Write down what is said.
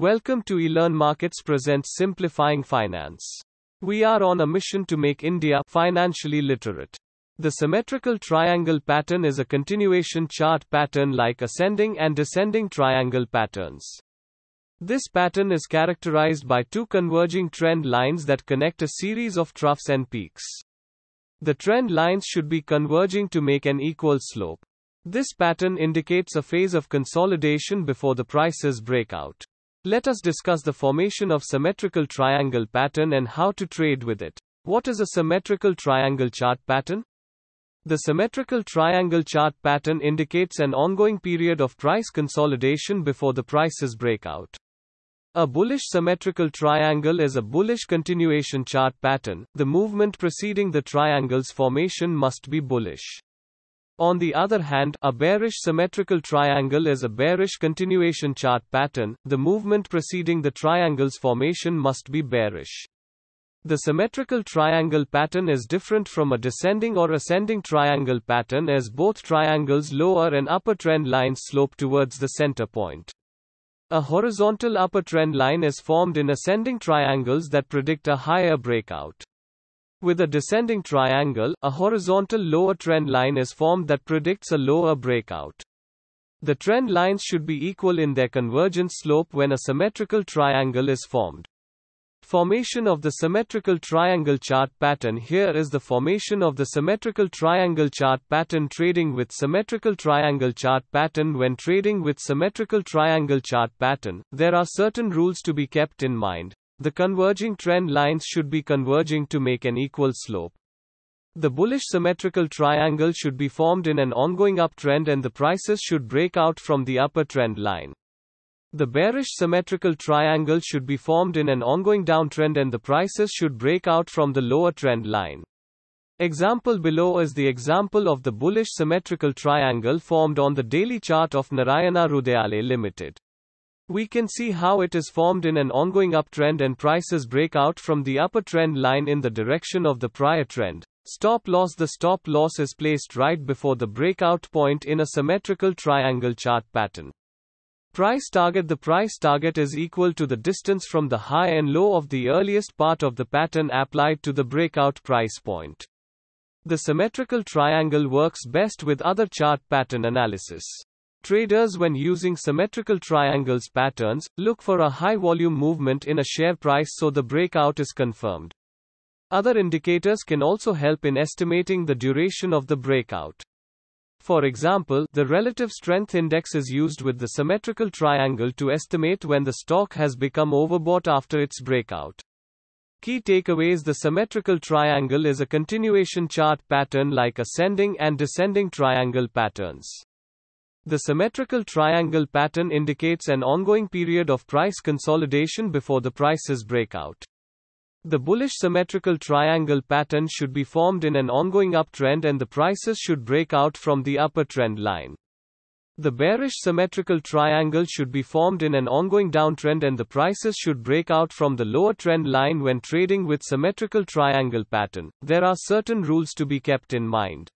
Welcome to eLearn Markets presents Simplifying Finance. We are on a mission to make India financially literate. The symmetrical triangle pattern is a continuation chart pattern like ascending and descending triangle patterns. This pattern is characterized by two converging trend lines that connect a series of troughs and peaks. The trend lines should be converging to make an equal slope. This pattern indicates a phase of consolidation before the prices break out. Let us discuss the formation of symmetrical triangle pattern and how to trade with it. What is a symmetrical triangle chart pattern? The symmetrical triangle chart pattern indicates an ongoing period of price consolidation before the prices break out. A bullish symmetrical triangle is a bullish continuation chart pattern. The movement preceding the triangle's formation must be bullish. On the other hand, a bearish symmetrical triangle is a bearish continuation chart pattern. The movement preceding the triangle's formation must be bearish. The symmetrical triangle pattern is different from a descending or ascending triangle pattern as both triangles' lower and upper trend lines slope towards the center point. A horizontal upper trend line is formed in ascending triangles that predict a higher breakout. With a descending triangle, a horizontal lower trend line is formed that predicts a lower breakout. The trend lines should be equal in their convergent slope when a symmetrical triangle is formed. Formation of the symmetrical triangle chart pattern Here is the formation of the symmetrical triangle chart pattern trading with symmetrical triangle chart pattern When trading with symmetrical triangle chart pattern, there are certain rules to be kept in mind. The converging trend lines should be converging to make an equal slope. The bullish symmetrical triangle should be formed in an ongoing uptrend and the prices should break out from the upper trend line. The bearish symmetrical triangle should be formed in an ongoing downtrend and the prices should break out from the lower trend line. Example below is the example of the bullish symmetrical triangle formed on the daily chart of Narayana Hrudayalaya Limited. We can see how it is formed in an ongoing uptrend and prices break out from the upper trend line in the direction of the prior trend. Stop loss The stop loss is placed right before the breakout point in a symmetrical triangle chart pattern. Price target The price target is equal to the distance from the high and low of the earliest part of the pattern applied to the breakout price point. The symmetrical triangle works best with other chart pattern analysis. Traders when using symmetrical triangles patterns, look for a high volume movement in a share price so the breakout is confirmed. Other indicators can also help in estimating the duration of the breakout. For example, the relative strength index is used with the symmetrical triangle to estimate when the stock has become overbought after its breakout. Key takeaways The symmetrical triangle is a continuation chart pattern like ascending and descending triangle patterns. The symmetrical triangle pattern indicates an ongoing period of price consolidation before the prices break out. The bullish symmetrical triangle pattern should be formed in an ongoing uptrend and the prices should break out from the upper trend line. The bearish symmetrical triangle should be formed in an ongoing downtrend and the prices should break out from the lower trend line when trading with symmetrical triangle pattern. There are certain rules to be kept in mind.